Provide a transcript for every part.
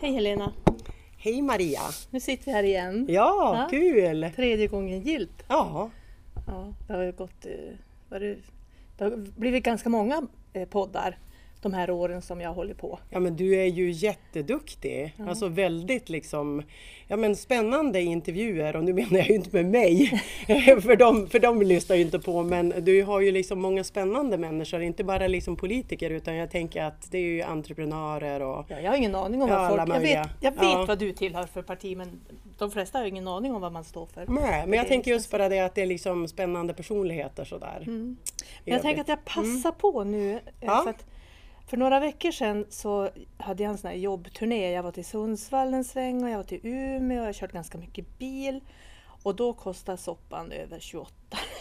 Hej Helena! Hej Maria! Nu sitter vi här igen. Ja, Ja. kul! Tredje gången gillt. Ja, Ja, det har ju gått... eh, vad det, det har blivit ganska många eh, poddar de här åren som jag håller på. ja men du är ju jätteduktig. Alltså väldigt liksom, ja men spännande intervjuer och nu menar jag ju inte med mig, för de, för de lyssnar ju inte på, men du har ju liksom många spännande människor, inte bara liksom politiker utan jag tänker att det är ju entreprenörer och Ja, jag har ingen aning om vad folk... Jag vet, jag vet Ja. vad du tillhör för parti men de flesta har ingen aning om vad man står för. Nej, men jag tänker just bara det att det är liksom spännande personligheter sådär. Men i jag tänker att jag passar på nu. eh, Ja. För, att för några veckor sedan så hade jag en sån här jobbturné. Jag var till Sundsvall en sväng och jag var till Umeå och jag har kört ganska mycket bil. Och då kostar soppan över 28,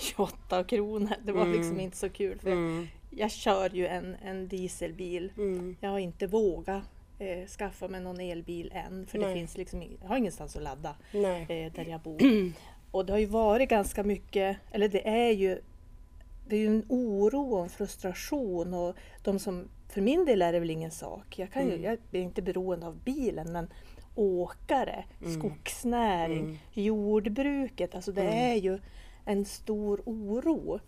28 kronor. Det var liksom inte så kul. För Mm, Jag kör ju en, en dieselbil. mm, Jag har inte vågat eh, skaffa mig någon elbil än. För det finns liksom, jag har ingenstans att ladda eh, där jag bor. Och det har ju varit ganska mycket, eller det är ju det är ju en oro och en frustration och de som, för min del är det väl ingen sak. Jag, kan ju, Mm. jag är inte beroende av bilen men åkare, Mm. skogsnäring, jordbruket, alltså det Mm. är ju en stor oro.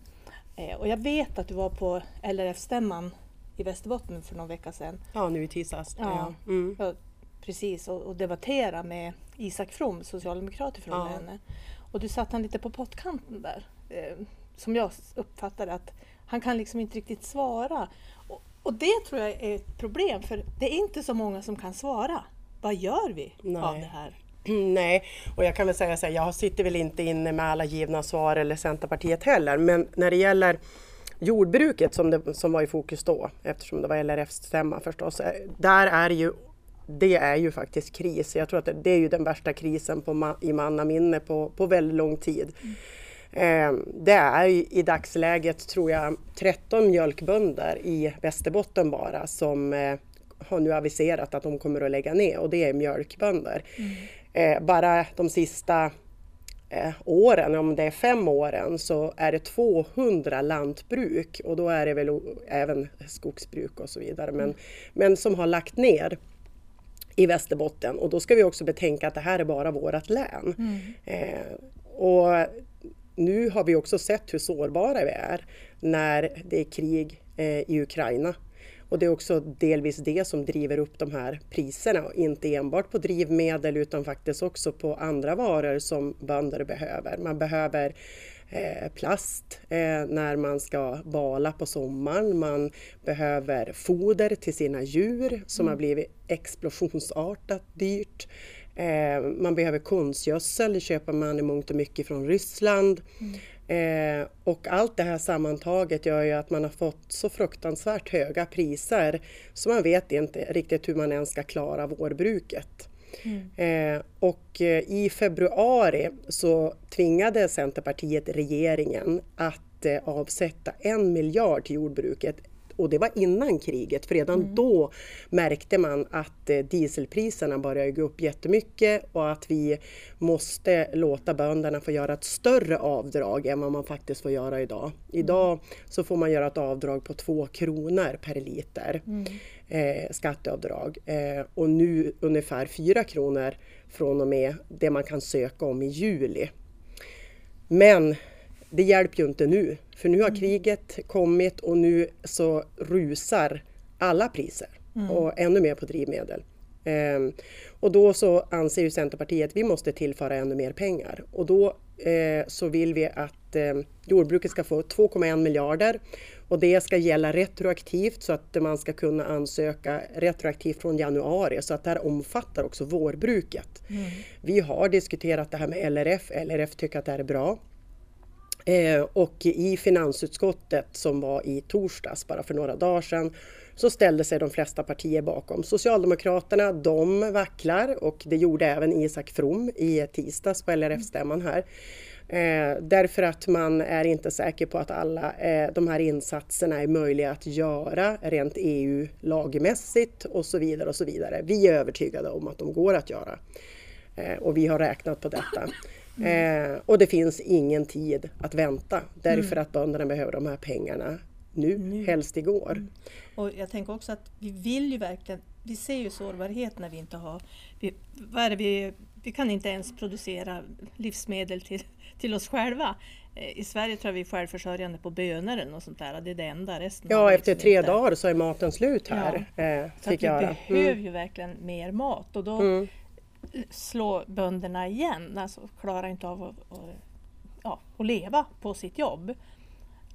Eh, och jag vet att du var på LRF-stämman i Västerbotten för någon vecka sedan. Ja, nu i tisdags. Ja. Ja. Mm. Precis, och, och debattera med Isak From, socialdemokrat från Ja. länet. Och du satt han lite på pottkanten där. Eh, som jag uppfattade att han kan liksom inte riktigt svara. Och, det tror jag är ett problem för det är inte så många som kan svara. Vad gör vi av Nej. det här? Nej, och jag kan väl säga så här, jag sitter väl inte inne med alla givna svar eller Centerpartiet heller, men när det gäller jordbruket som, det, som var i fokus då, eftersom det var LRF-stämma förstås, eh, där är ju det är ju faktiskt kris. Jag tror att det, det är ju den värsta krisen på, ma- i mannaminne på, på väldigt lång tid. Eh, det är i dagsläget, tror jag, 13 mjölkbönder i Västerbotten bara som eh, har nu aviserat att de kommer att lägga ner och det är mjölkbönder. Eh, bara de sista eh, åren, om det är fem åren, så är det 200 lantbruk och då är det väl även skogsbruk och så vidare, men, men som har lagt ner i Västerbotten och då ska vi också betänka att det här är bara vårt län. Eh, och nu har vi också sett hur sårbara vi är när det är krig eh, i Ukraina. Och det är också delvis det som driver upp de här priserna, och inte enbart på drivmedel utan faktiskt också på andra varor som bönder behöver. Man behöver eh, plast eh, när man ska bala på sommaren. Man behöver foder till sina djur som har blivit explosionsartat dyrt. Eh, man behöver konstgödsel, det köper man i mångt och mycket från Ryssland. Eh, och allt det här sammantaget gör ju att man har fått så fruktansvärt höga priser så man vet inte riktigt hur man ens ska klara vårbruket. Eh, och eh, i februari så tvingade Centerpartiet regeringen att eh, avsätta en miljard till jordbruket och det var innan kriget, för redan då märkte man att eh, dieselpriserna började gå upp jättemycket och att vi måste låta bönderna få göra ett större avdrag än vad man faktiskt får göra idag. Idag så får man göra ett avdrag på 2 kronor per liter eh, skatteavdrag eh, och nu ungefär 4 kronor från och med det man kan söka om i juli. Men det hjälper ju inte nu, för nu har kriget kommit och nu så rusar alla priser och ännu mer på drivmedel. Ehm, och då så anser ju Centerpartiet att vi måste tillföra ännu mer pengar. Och då eh, så vill vi att eh, jordbruket ska få 2,1 miljarder och det ska gälla retroaktivt så att man ska kunna ansöka retroaktivt från januari. Så att det här omfattar också vårbruket. Vi har diskuterat det här med LRF, LRF tycker att det här är bra. Eh, och i finansutskottet som var i torsdags, bara för några dagar sedan, så ställde sig de flesta partier bakom. Socialdemokraterna, de vacklar och det gjorde även Isak From i tisdags på LRF-stämman här. Eh, därför att man är inte säker på att alla eh, de här insatserna är möjliga att göra rent EU-lagmässigt och så vidare och så vidare. Vi är övertygade om att de går att göra eh, och vi har räknat på detta. Eh, och det finns ingen tid att vänta därför att bönderna behöver de här pengarna nu, helst igår. Och jag tänker också att vi vill ju verkligen vi ser ju sårbarhet när vi inte har... Vi, vad vi, vi kan inte ens producera livsmedel till, till oss själva. Eh, I Sverige tror jag vi är självförsörjande på bönor och sånt där. Det är det enda. Resten Ja, efter tre dagar så är maten slut här. Eh, Så vi jag höra. behöver Mm. ju verkligen mer mat och då Mm. Slår bönderna igen. Alltså klarar inte av att, att, ja, att leva på sitt jobb.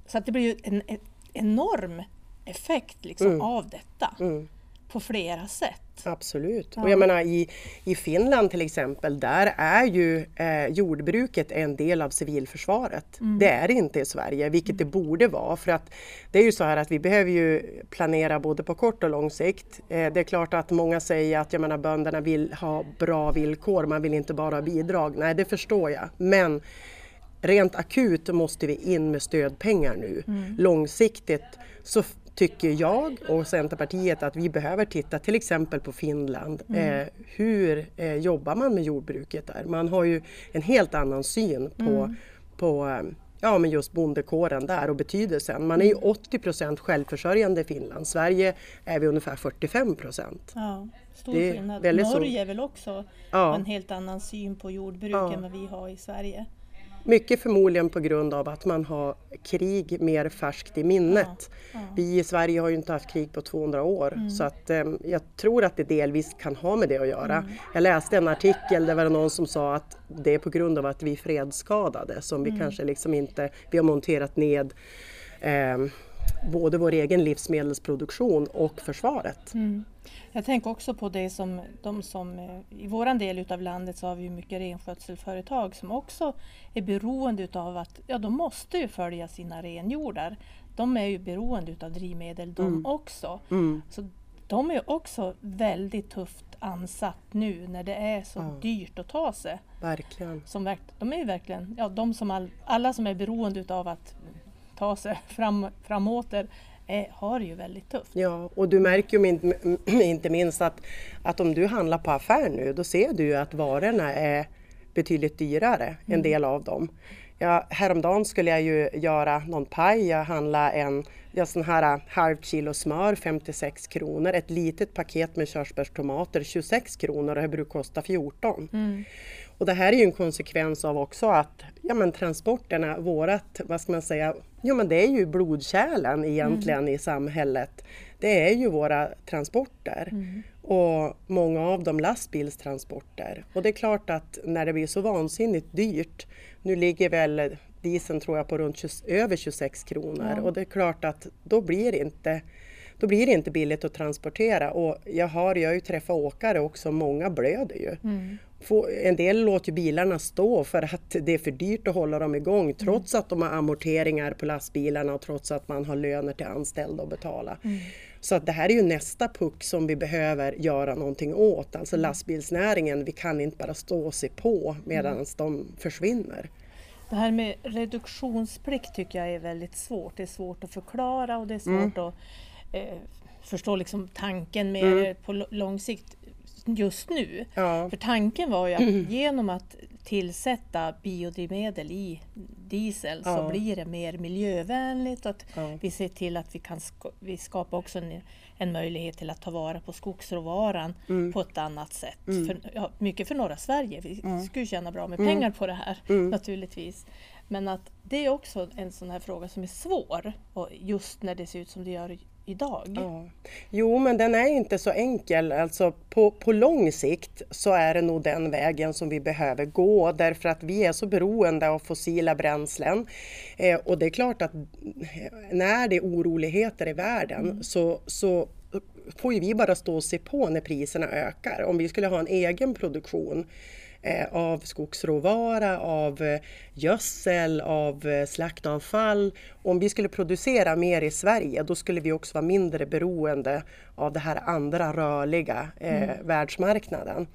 Så att det blir ju en, en enorm effekt liksom Mm. av detta Mm. på flera sätt. Absolut. Ja. Och jag menar i, i Finland till exempel, där är ju eh, jordbruket en del av civilförsvaret. Mm. Det är det inte i Sverige, vilket det borde vara. För att det är ju så här att vi behöver ju planera både på kort och lång sikt. Eh, det är klart att många säger att jag menar, bönderna vill ha bra villkor, man vill inte bara ha bidrag. Nej, det förstår jag. Men rent akut måste vi in med stödpengar nu. Långsiktigt så tycker jag och Centerpartiet att vi behöver titta till exempel på Finland. Eh, hur eh, jobbar man med jordbruket där? Man har ju en helt annan syn på, på eh, ja, men just bondekåren där och betydelsen. Man är ju 80 procent självförsörjande i Finland. Sverige är vi ungefär 45 procent. Ja, stor Det är skillnad. väldigt så- Norge är väl också Ja. en helt annan syn på jordbruk Ja. än vad vi har i Sverige. Mycket förmodligen på grund av att man har krig mer färskt i minnet. Ja, ja. Vi i Sverige har ju inte haft krig på 200 år så att eh, jag tror att det delvis kan ha med det att göra. Jag läste en artikel där var det någon som sa att det är på grund av att vi är fredsskadade som vi kanske liksom inte, vi har monterat ned eh, både vår egen livsmedelsproduktion och försvaret. Mm. Jag tänker också på det som de som eh, i våran del utav landet så har vi mycket renskötselföretag som också är beroende utav att ja, de måste ju följa sina renjordar. De är ju beroende utav drivmedel de också. Mm. Så de är också väldigt tufft ansatt nu när det är så Ja. dyrt att ta sig. Verkligen. Som de är verkligen, ja, de som all, alla som är beroende utav att ta sig fram, framåter är, har ju väldigt tufft. Ja, och du märker ju inte, inte minst att, att om du handlar på affär nu, då ser du att varorna är betydligt dyrare, en del av dem. Ja, häromdagen skulle jag ju göra någon paj, jag handlade en ja, sån här halv kilo smör, 56 kronor, ett litet paket med körsbärstomater, 26 kronor och det brukar kosta 14. Mm. Och det här är ju en konsekvens av också att ja, men transporterna, vårat, vad ska man säga, jo men det är ju blodkärlen egentligen i samhället. Det är ju våra transporter och många av dem lastbilstransporter. Och det är klart att när det blir så vansinnigt dyrt, nu ligger väl dieseln tror jag på runt 20, över 26 kronor Ja. och det är klart att då blir det inte då blir det inte billigt att transportera och jag har, jag har ju träffat åkare också, många blöder ju. Mm. Få, en del låter bilarna stå för att det är för dyrt att hålla dem igång trots att de har amorteringar på lastbilarna och trots att man har löner till anställda att betala. Så att det här är ju nästa puck som vi behöver göra någonting åt, alltså lastbilsnäringen. Vi kan inte bara stå och se på medan de försvinner. Det här med reduktionsplikt tycker jag är väldigt svårt. Det är svårt att förklara och det är svårt att eh, förstå liksom tanken med det på lång sikt just nu. Ja, För tanken var ju att genom att tillsätta biodrivmedel i diesel så Ja. blir det mer miljövänligt och att Ja. vi ser till att vi kan ska, vi skapar också en, en möjlighet till att ta vara på skogsråvaran Mm. på ett annat sätt. För, ja, mycket för norra Sverige, vi Mm. skulle tjäna bra med pengar på det här naturligtvis. Men att det är också en sån här fråga som är svår och just när det ser ut som det gör idag. Ja. Jo, men den är inte så enkel. Alltså på, på lång sikt så är det nog den vägen som vi behöver gå därför att vi är så beroende av fossila bränslen. Eh, och det är klart att när det är oroligheter i världen så, så får ju vi bara stå och se på när priserna ökar. Om vi skulle ha en egen produktion av skogsråvara, av eh, gödsel, av eh, slaktavfall. Om vi skulle producera mer i Sverige då skulle vi också vara mindre beroende av det här andra rörliga eh, världsmarknaden.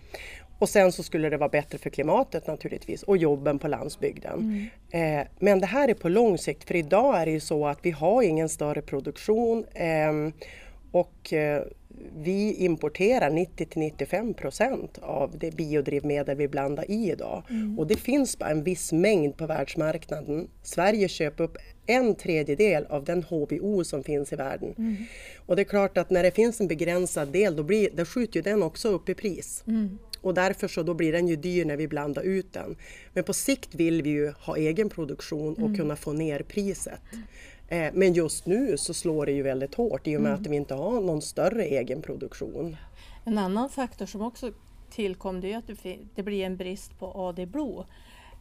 Och sen så skulle det vara bättre för klimatet naturligtvis och jobben på landsbygden. Eh, men det här är på lång sikt för idag är det ju så att vi har ingen större produktion ehm, och eh, vi importerar 90 till 95 procent av det biodrivmedel vi blandar i idag. Mm. Och det finns bara en viss mängd på världsmarknaden. Sverige köper upp en tredjedel av den HVO som finns i världen. Mm. Och det är klart att när det finns en begränsad del då, blir, då skjuter ju den också upp i pris. Mm. Och därför så då blir den ju dyr när vi blandar ut den. Men på sikt vill vi ju ha egen produktion och mm. kunna få ner priset. Eh, men just nu så slår det ju väldigt hårt i och med mm. att vi inte har någon större egen produktion. En annan faktor som också tillkom det är att det blir en brist på AD Blue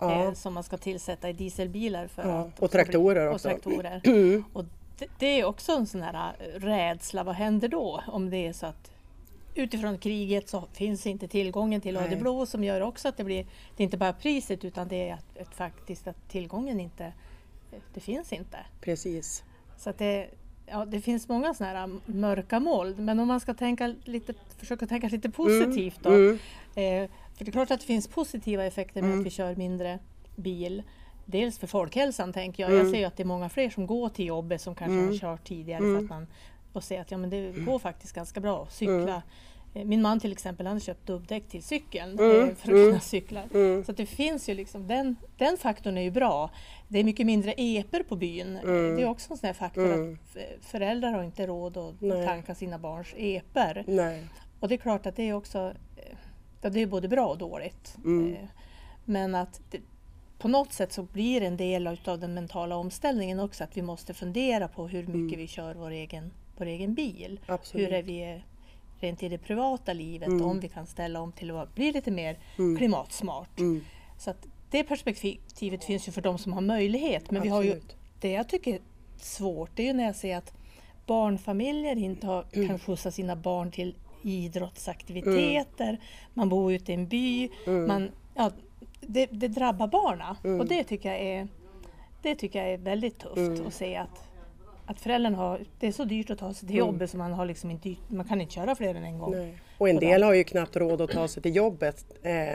ja. eh, som man ska tillsätta i dieselbilar. För ja. att, och traktorer och också. Traktorer. och det, det, är också en sån här eh, rädsla, vad händer då om det är så att utifrån kriget så finns inte tillgången till AD Blue som gör också att det blir, det är inte bara priset utan det är att, att faktiskt att tillgången inte det finns inte. Precis. Så det, ja, det finns många sådana här mörka moln. Men om man ska tänka lite, försöka tänka lite positivt då. Mm. Mm. Eh, för det är klart att det finns positiva effekter med mm. att vi kör mindre bil. Dels för folkhälsan tänker jag. Jag mm. ser att det är många fler som går till jobbet som kanske har mm. kört tidigare för mm. att man och ser att ja, men det går faktiskt ganska bra att cykla min man till exempel han har köpt dubbdäck till cykeln mm, eh, för att mm, kunna cykla. Mm. Så det finns ju liksom, den, den faktorn är ju bra. Det är mycket mindre eper på byn. Mm. Det är också en sån här faktor att mm. föräldrar har inte råd att Nej. tanka sina barns eper. Nej. Och det är klart att det är också ja, det är både bra och dåligt. Mm. Eh, men att det, på något sätt så blir en del av den mentala omställningen också att vi måste fundera på hur mycket vi kör vår egen, vår egen bil. Absolut. Hur är vi rent i det privata livet mm. om vi kan ställa om till att bli lite mer mm. klimatsmart. Mm. Så att det perspektivet finns ju för de som har möjlighet. Men Absolut. vi har ju, det jag tycker är svårt det är ju när jag ser att barnfamiljer inte har, mm. kan skjutsa sina barn till idrottsaktiviteter, mm. man bor ute i en by, mm. man, ja, det, det drabbar barnen och det tycker jag är, det tycker jag är väldigt tufft att se att att föräldrarna har, det är så dyrt att ta sig till mm. jobbet så man, har liksom inte, man kan inte köra fler än en gång. Nej. Och en del har ju knappt råd att ta sig till jobbet. Eh,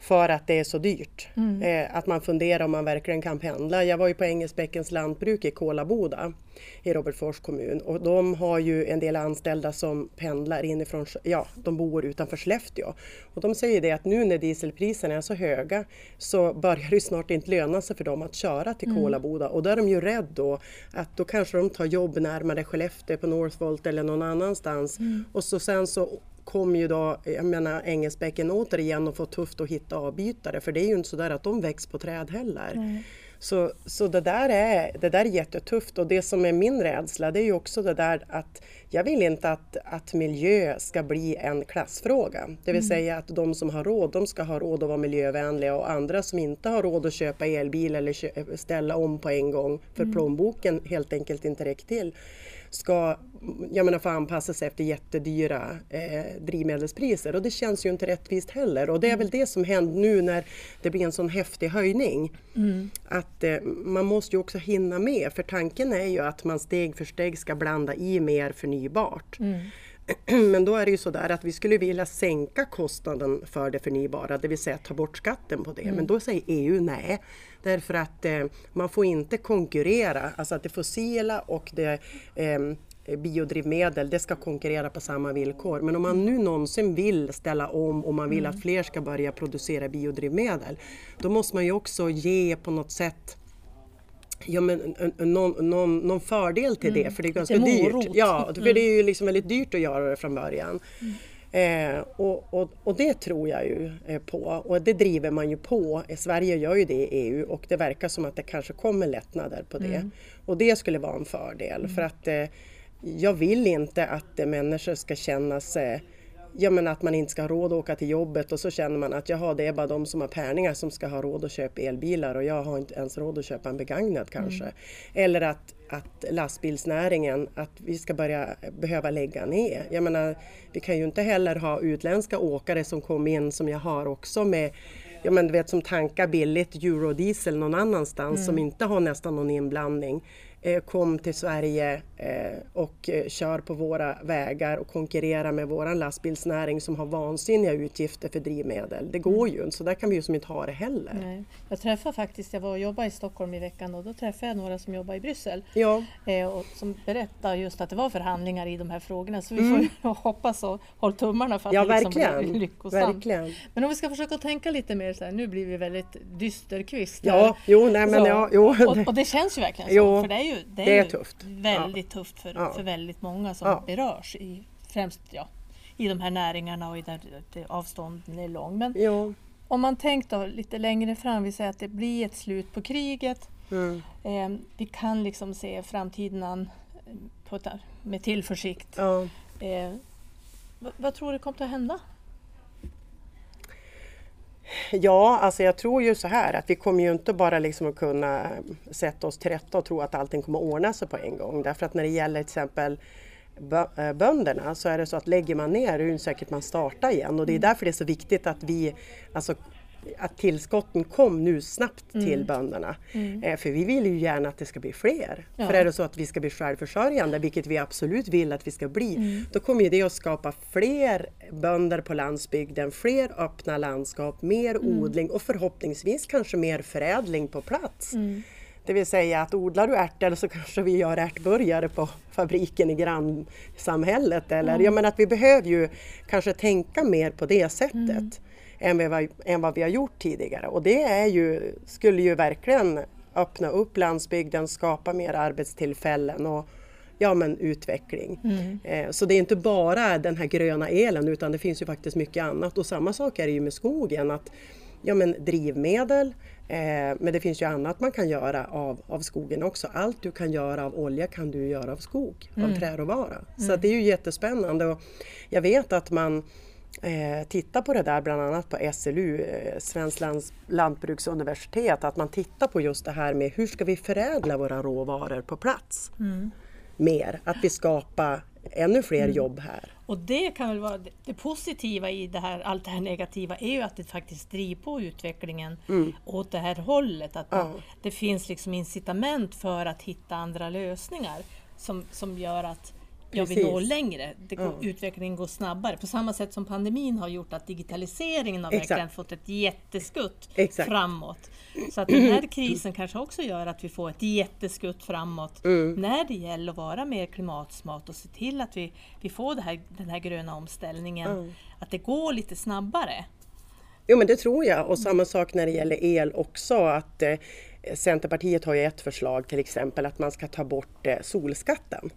för att det är så dyrt. Mm. Eh, att man funderar om man verkligen kan pendla. Jag var ju på Engelsbäckens lantbruk i Kolaboda i Robertsfors kommun och de har ju en del anställda som pendlar inifrån, ja de bor utanför Skellefteå. Och de säger det att nu när dieselpriserna är så höga så börjar det snart inte löna sig för dem att köra till mm. Kolaboda och då är de ju rädda då att då kanske de tar jobb närmare Skellefteå på Northvolt eller någon annanstans mm. och så sen så kommer ju då, jag menar Engelsbäcken återigen att få tufft att hitta avbytare för det är ju inte så där att de växer på träd heller. Mm. Så, så det, där är, det där är jättetufft och det som är min rädsla det är ju också det där att jag vill inte att, att miljö ska bli en klassfråga. Det vill mm. säga att de som har råd, de ska ha råd att vara miljövänliga och andra som inte har råd att köpa elbil eller ställa om på en gång för mm. plånboken helt enkelt inte räcker till ska jag menar, få anpassa sig efter jättedyra eh, drivmedelspriser och det känns ju inte rättvist heller och det är mm. väl det som händer nu när det blir en sån häftig höjning. Mm. Att eh, man måste ju också hinna med för tanken är ju att man steg för steg ska blanda i mer förnybart. Mm. Men då är det ju så där att vi skulle vilja sänka kostnaden för det förnybara, det vill säga ta bort skatten på det. Mm. Men då säger EU nej. Därför att eh, man får inte konkurrera, alltså att det fossila och det eh, biodrivmedel, det ska konkurrera på samma villkor. Men om man nu någonsin vill ställa om och man vill mm. att fler ska börja producera biodrivmedel, då måste man ju också ge på något sätt Ja, men någon, någon, någon fördel till mm. det för det är ganska dyrt. Ja, för mm. det är ju liksom väldigt dyrt att göra det från början. Mm. Eh, och, och, och, det tror jag ju eh, på och det driver man ju på. Sverige gör ju det i EU och det verkar som att det kanske kommer lättnader på det. Mm. Och det skulle vara en fördel mm. för att eh, jag vill inte att eh, människor ska känna sig Ja men att man inte ska ha råd att åka till jobbet och så känner man att jaha det är bara de som har penningar som ska ha råd att köpa elbilar och jag har inte ens råd att köpa en begagnad kanske. Mm. Eller att, att lastbilsnäringen, att vi ska börja behöva lägga ner. Jag menar, vi kan ju inte heller ha utländska åkare som kommer in som jag har också med ja men du vet som tankar billigt eurodiesel någon annanstans mm. som inte har nästan någon inblandning. Eh, kom till Sverige eh, och eh, kör på våra vägar och konkurrerar med vår lastbilsnäring som har vansinniga utgifter för drivmedel. Det går ju inte, så där kan vi ju som inte ha det heller. Nej. Jag träffade faktiskt, jag var och jobbade i Stockholm i veckan och då träffade jag några som jobbar i Bryssel Ja, och som berättade just att det var förhandlingar i de här frågorna. Så vi får ju hoppas och håll tummarna för att Mm. ja det liksom blir lyckosamt. verkligen. Men om vi ska försöka tänka lite mer så här, nu blir vi väldigt dysterkvist. Ja, jo, nej men Så, ja, jo. Och, och det känns ju verkligen så, Jo, för det är ju, det är det är ju tufft. väldigt tufft för, Ja. för väldigt många som Ja. berörs i, främst ja, i de här näringarna och i där avstånden är lång. Men Ja, om man tänker lite längre fram, vi säger att det blir ett slut på kriget. mm, Eh, vi kan liksom se framtiden an eh, på med tillförsikt. ja. Eh, vad, vad tror du kommer att hända? Ja, alltså jag tror ju så här att vi kommer ju inte bara liksom att kunna sätta oss till rätta och tro att allting kommer att ordna sig på en gång. Därför att när det gäller till exempel eh, bönderna så är det så att lägger man ner är det säkert man startar igen och det är därför det är så viktigt att vi alltså, att tillskotten kom nu snabbt till bönderna. Eh, för vi vill ju gärna att det ska bli fler. Ja. För är det så att vi ska bli självförsörjande, vilket vi absolut vill att vi ska bli, då kommer ju det att skapa fler bönder på landsbygden, fler öppna landskap, mer odling och förhoppningsvis kanske mer förädling på plats. Det vill säga att odlar du ärtor så kanske vi gör ärtburgare på fabriken i grannsamhället. Eller, ja, men att vi behöver ju kanske tänka mer på det sättet än, vad, än vad vi har gjort tidigare. Och det är ju, skulle ju verkligen öppna upp landsbygden, skapa mer arbetstillfällen och ja, men utveckling. Eh, Så det är inte bara den här gröna elen utan det finns ju faktiskt mycket annat. Och samma sak är det ju med skogen. att ja, men drivmedel, eh, men det finns ju annat man kan göra av, av skogen också. Allt du kan göra av olja kan du göra av skog, av träråvara. Så att det är ju jättespännande. Och jag vet att man eh, tittar på det där bland annat på SLU, eh, Svenskt lantbruksuniversitet, att man tittar på just det här med hur ska vi förädla våra råvaror på plats mer, att vi skapar ännu fler jobb här. Och det kan väl vara det, positiva i det här, allt det här negativa är ju att det faktiskt driver på utvecklingen åt det här hållet. Att man, Ja. det finns liksom incitament för att hitta andra lösningar som, som gör att ja, vi når längre. Går, Utvecklingen går snabbare. På samma sätt som pandemin har gjort att digitaliseringen har Exakt. verkligen fått ett jätteskutt Exakt. framåt. Så att den här krisen kanske också gör att vi får ett jätteskutt framåt Mm. när det gäller att vara mer klimatsmart och se till att vi, vi får här, den här gröna omställningen, Mm. att det går lite snabbare. Jo men det tror jag och samma sak när det gäller el också att eh, Centerpartiet har ju ett förslag till exempel att man ska ta bort eh, solskatten.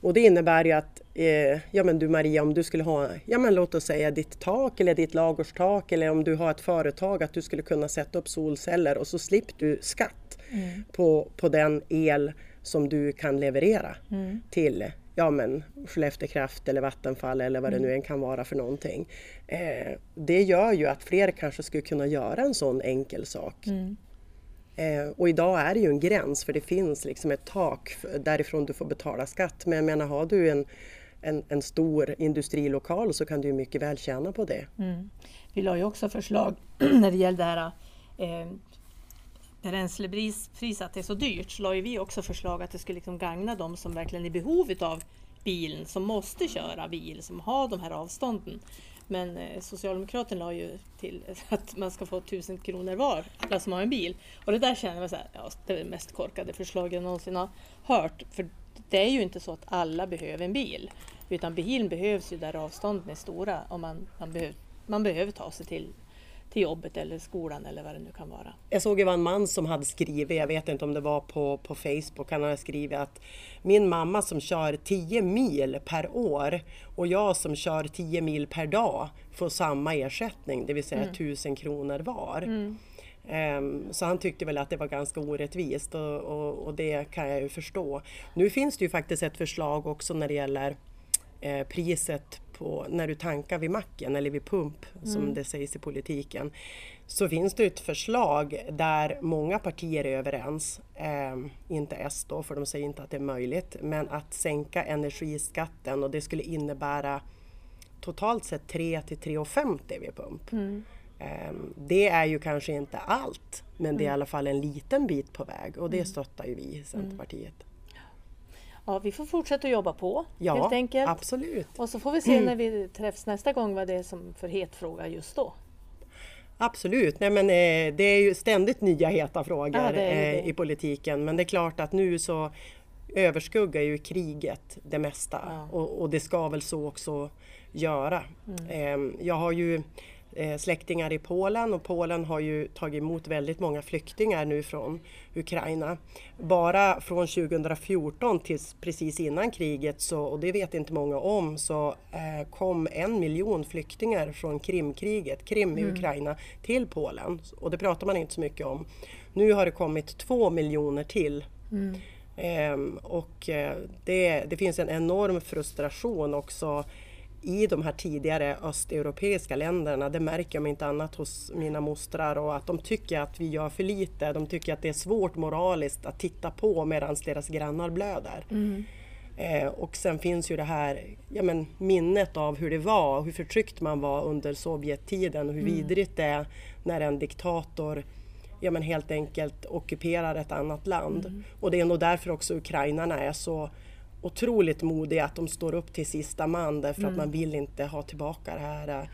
Och det innebär ju att, eh, ja men du Maria om du skulle ha, ja men låt oss säga ditt tak eller ditt lagårstak eller om du har ett företag att du skulle kunna sätta upp solceller och så slipper du skatt på, på den el som du kan leverera till ja, men Skellefteå Kraft eller Vattenfall eller vad det nu än kan vara för någonting. Eh, det gör ju att fler kanske skulle kunna göra en sån enkel sak. Eh, och idag är det ju en gräns för det finns liksom ett tak därifrån du får betala skatt. Men jag menar, har du en, en, en stor industrilokal så kan du mycket väl tjäna på det. Mm. Vi la ju också förslag när det gällde det här eh, bränslepris, att det är så dyrt, så la ju vi också förslag att det skulle liksom gagna de som verkligen är i behov av bilen, som måste köra bil, som har de här avstånden. Men eh, Socialdemokraterna la ju till att man ska få 1000 kronor var, alla som har en bil. Och det där känner jag så här, ja, det är det mest korkade förslag jag någonsin har hört. För det är ju inte så att alla behöver en bil. Utan bilen behövs ju där avstånden är stora och man, man, behöver, man behöver ta sig till, till jobbet eller skolan eller vad det nu kan vara. Jag såg det var en man som hade skrivit, jag vet inte om det var på, på Facebook, han hade skrivit att min mamma som kör 10 mil per år och jag som kör 10 mil per dag får samma ersättning, det vill säga 1000 kronor var. Ehm, Så han tyckte väl att det var ganska orättvist och, och, och det kan jag ju förstå. Nu finns det ju faktiskt ett förslag också när det gäller eh, priset på när du tankar vid macken eller vid pump som det sägs i politiken. Så finns det ett förslag där många partier är överens, eh, inte S då för de säger inte att det är möjligt, men att sänka energiskatten och det skulle innebära totalt sett 3 till 3,50 vid pump. Ehm, det är ju kanske inte allt, men det är i Mm. alla fall en liten bit på väg och det stöttar ju vi i Centerpartiet. Ja, vi får fortsätta jobba på Ja, helt enkelt. absolut. Och så får vi se när vi träffas nästa gång vad det är som för het fråga just då. Absolut, Nej, men, eh, det är ju ständigt nya heta frågor Ja, eh, i politiken men det är klart att nu så överskuggar ju kriget det mesta Ja. och, och det ska väl så också göra. Mm. Eh, jag har ju släktingar i Polen och Polen har ju tagit emot väldigt många flyktingar nu från Ukraina. Bara från 2014 till precis innan kriget, så, och det vet inte många om, så eh, kom en miljon flyktingar från Krimkriget, Krim i Ukraina, till Polen. Och det pratar man inte så mycket om. Nu har det kommit två miljoner till. Ehm, och eh, det, det finns en enorm frustration också i de här tidigare östeuropeiska länderna. Det märker jag om inte annat hos mina mostrar och att de tycker att vi gör för lite. De tycker att det är svårt moraliskt att titta på medan deras grannar blöder. Eh, och sen finns ju det här ja, men, minnet av hur det var, hur förtryckt man var under Sovjettiden och hur vidrigt det är när en diktator ja, men helt enkelt ockuperar ett annat land. Och det är nog därför också ukrainarna är så otroligt modiga att de står upp till sista man därför att man vill inte ha tillbaka det här eh,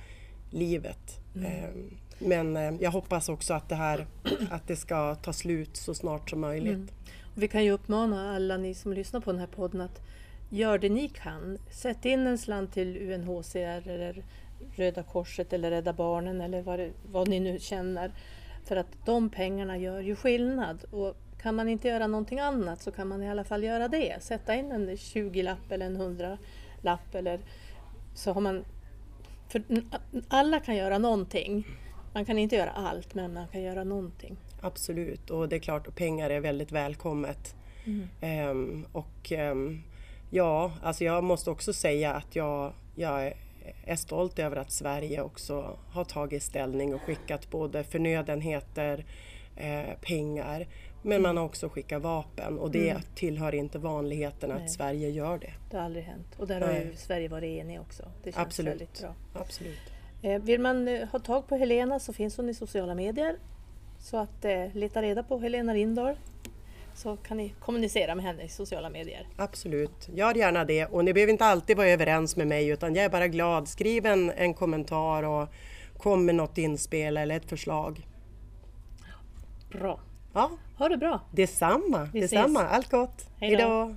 livet. Eh, men eh, jag hoppas också att det här att det ska ta slut så snart som möjligt. Och vi kan ju uppmana alla ni som lyssnar på den här podden att gör det ni kan. Sätt in en slant till UNHCR eller Röda Korset eller Rädda Barnen eller vad, det, vad ni nu känner. För att de pengarna gör ju skillnad. Och kan man inte göra någonting annat så kan man i alla fall göra det. Sätta in en 20-lapp eller en 100-lapp eller så har man... För alla kan göra någonting. Man kan inte göra allt men man kan göra någonting. Absolut, och det är klart att pengar är väldigt välkommet. Ehm, och ehm, ja, alltså jag måste också säga att jag, jag är stolt över att Sverige också har tagit ställning och skickat både förnödenheter, eh, pengar, men man har också skickat vapen och det tillhör inte vanligheten att Nej. Sverige gör det. Det har aldrig hänt. Och där har ju. Sverige varit enig också. Det känns Absolut. väldigt bra. Absolut. Eh, Vill man eh, ha tag på Helena så finns hon i sociala medier. Så att eh, leta reda på Helena Lindahl så kan ni kommunicera med henne i sociala medier. Absolut, gör gärna det. Och ni behöver inte alltid vara överens med mig utan jag är bara glad. Skriv en, en kommentar och kom med något inspel eller ett förslag. Bra. Ja, Ha det bra! detsamma. Vi ses. detsamma. Allt gott. Hej då. Hejdå.